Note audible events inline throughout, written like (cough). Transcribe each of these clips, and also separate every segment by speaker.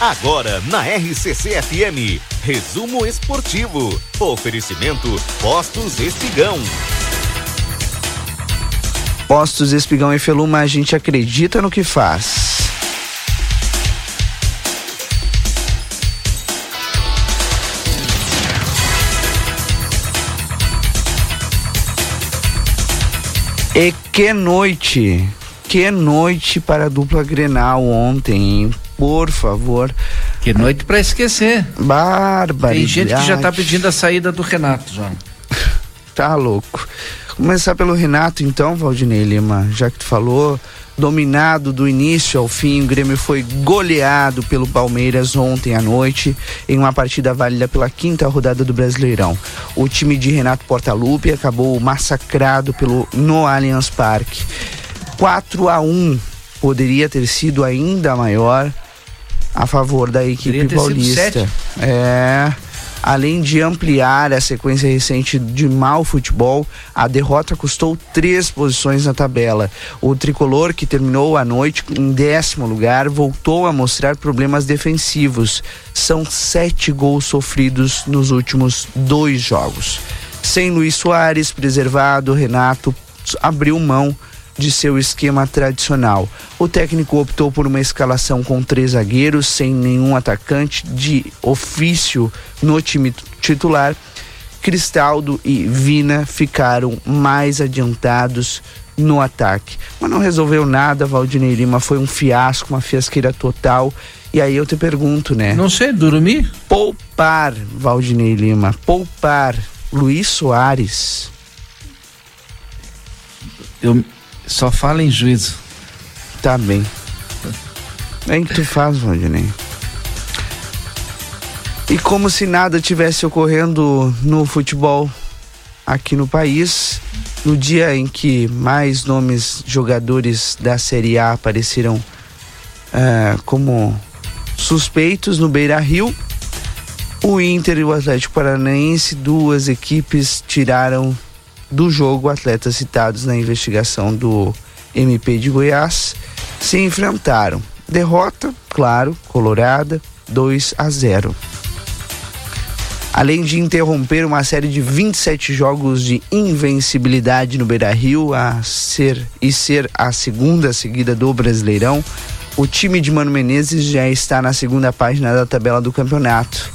Speaker 1: Agora na RCC FM, resumo esportivo. Oferecimento Postos Espigão.
Speaker 2: Postos Espigão e Feluma, a gente acredita no que faz. E que noite! Que noite para a dupla Grenal ontem, hein? Por favor.
Speaker 3: Que noite para esquecer.
Speaker 2: Bárbara.
Speaker 3: Tem gente que já tá pedindo a saída do Renato, João. (laughs)
Speaker 2: tá louco. Começar pelo Renato então, Valdinei Lima, já que tu falou, dominado do início ao fim, o Grêmio foi goleado pelo Palmeiras ontem à noite em uma partida válida pela quinta rodada do Brasileirão. O time de Renato Portaluppi acabou massacrado pelo no Allianz Parque. 4 a 1 poderia ter sido ainda maior a favor da equipe paulista. É, além de ampliar a sequência recente de mau futebol, a derrota custou três posições na tabela. O tricolor, que terminou a noite em décimo lugar, voltou a mostrar problemas defensivos. São sete gols sofridos nos últimos dois jogos. Sem Luiz Soares preservado, Renato abriu mão de seu esquema tradicional. O técnico optou por uma escalação com três zagueiros, sem nenhum atacante de ofício no time titular. Cristaldo e Vina ficaram mais adiantados no ataque. Mas não resolveu nada, Valdinei Lima. Foi um fiasco, uma fiasqueira total. E aí eu te pergunto, né?
Speaker 3: Não sei, dormir?
Speaker 2: Poupar, Valdinei Lima. Poupar Luiz Soares.
Speaker 3: Eu, só fala em juízo.
Speaker 2: Tá bem. É que tu faz, Valdinei. E como se nada tivesse ocorrendo no futebol aqui no país, no dia em que mais nomes jogadores da Série A apareceram uh, como suspeitos no Beira Rio, o Inter e o Atlético Paranaense, duas equipes, tiraram do jogo atletas citados na investigação do MP de Goiás se enfrentaram. Derrota, claro, colorada, 2 a 0. Além de interromper uma série de 27 jogos de invencibilidade no Beira-Rio a ser e ser a segunda seguida do Brasileirão, o time de Mano Menezes já está na segunda página da tabela do campeonato,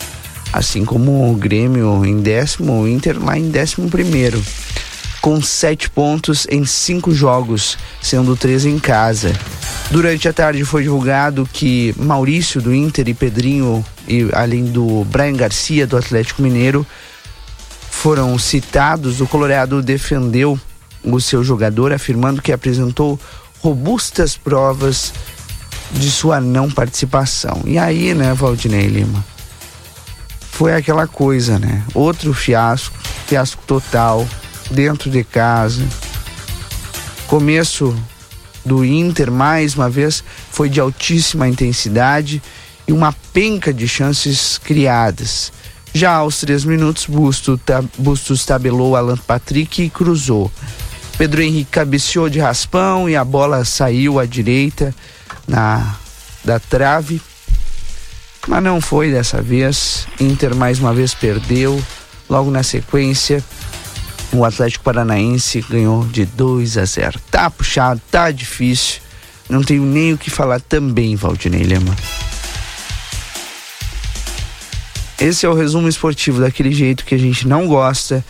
Speaker 2: assim como o Grêmio em décimo, o Inter lá em décimo primeiro com sete pontos em cinco jogos, sendo três em casa. Durante a tarde foi divulgado que Maurício do Inter e Pedrinho, e além do Brian Garcia do Atlético Mineiro, foram citados. O Colorado defendeu o seu jogador, afirmando que apresentou robustas provas de sua não participação. E aí, né, Valdinei Lima? Foi aquela coisa, né? Outro fiasco, fiasco total dentro de casa. Começo do Inter, mais uma vez, foi de altíssima intensidade e uma penca de chances criadas. Já aos três minutos, Busto, Bustos tabelou Alan Patrick e cruzou. Pedro Henrique cabeceou de raspão e a bola saiu à direita na da trave. Mas não foi dessa vez. Inter mais uma vez perdeu. Logo na sequência, o Atlético Paranaense ganhou de 2 a 0. Tá puxado, tá difícil. Não tenho nem o que falar também, Valdinei Lema. Esse é o resumo esportivo daquele jeito que a gente não gosta,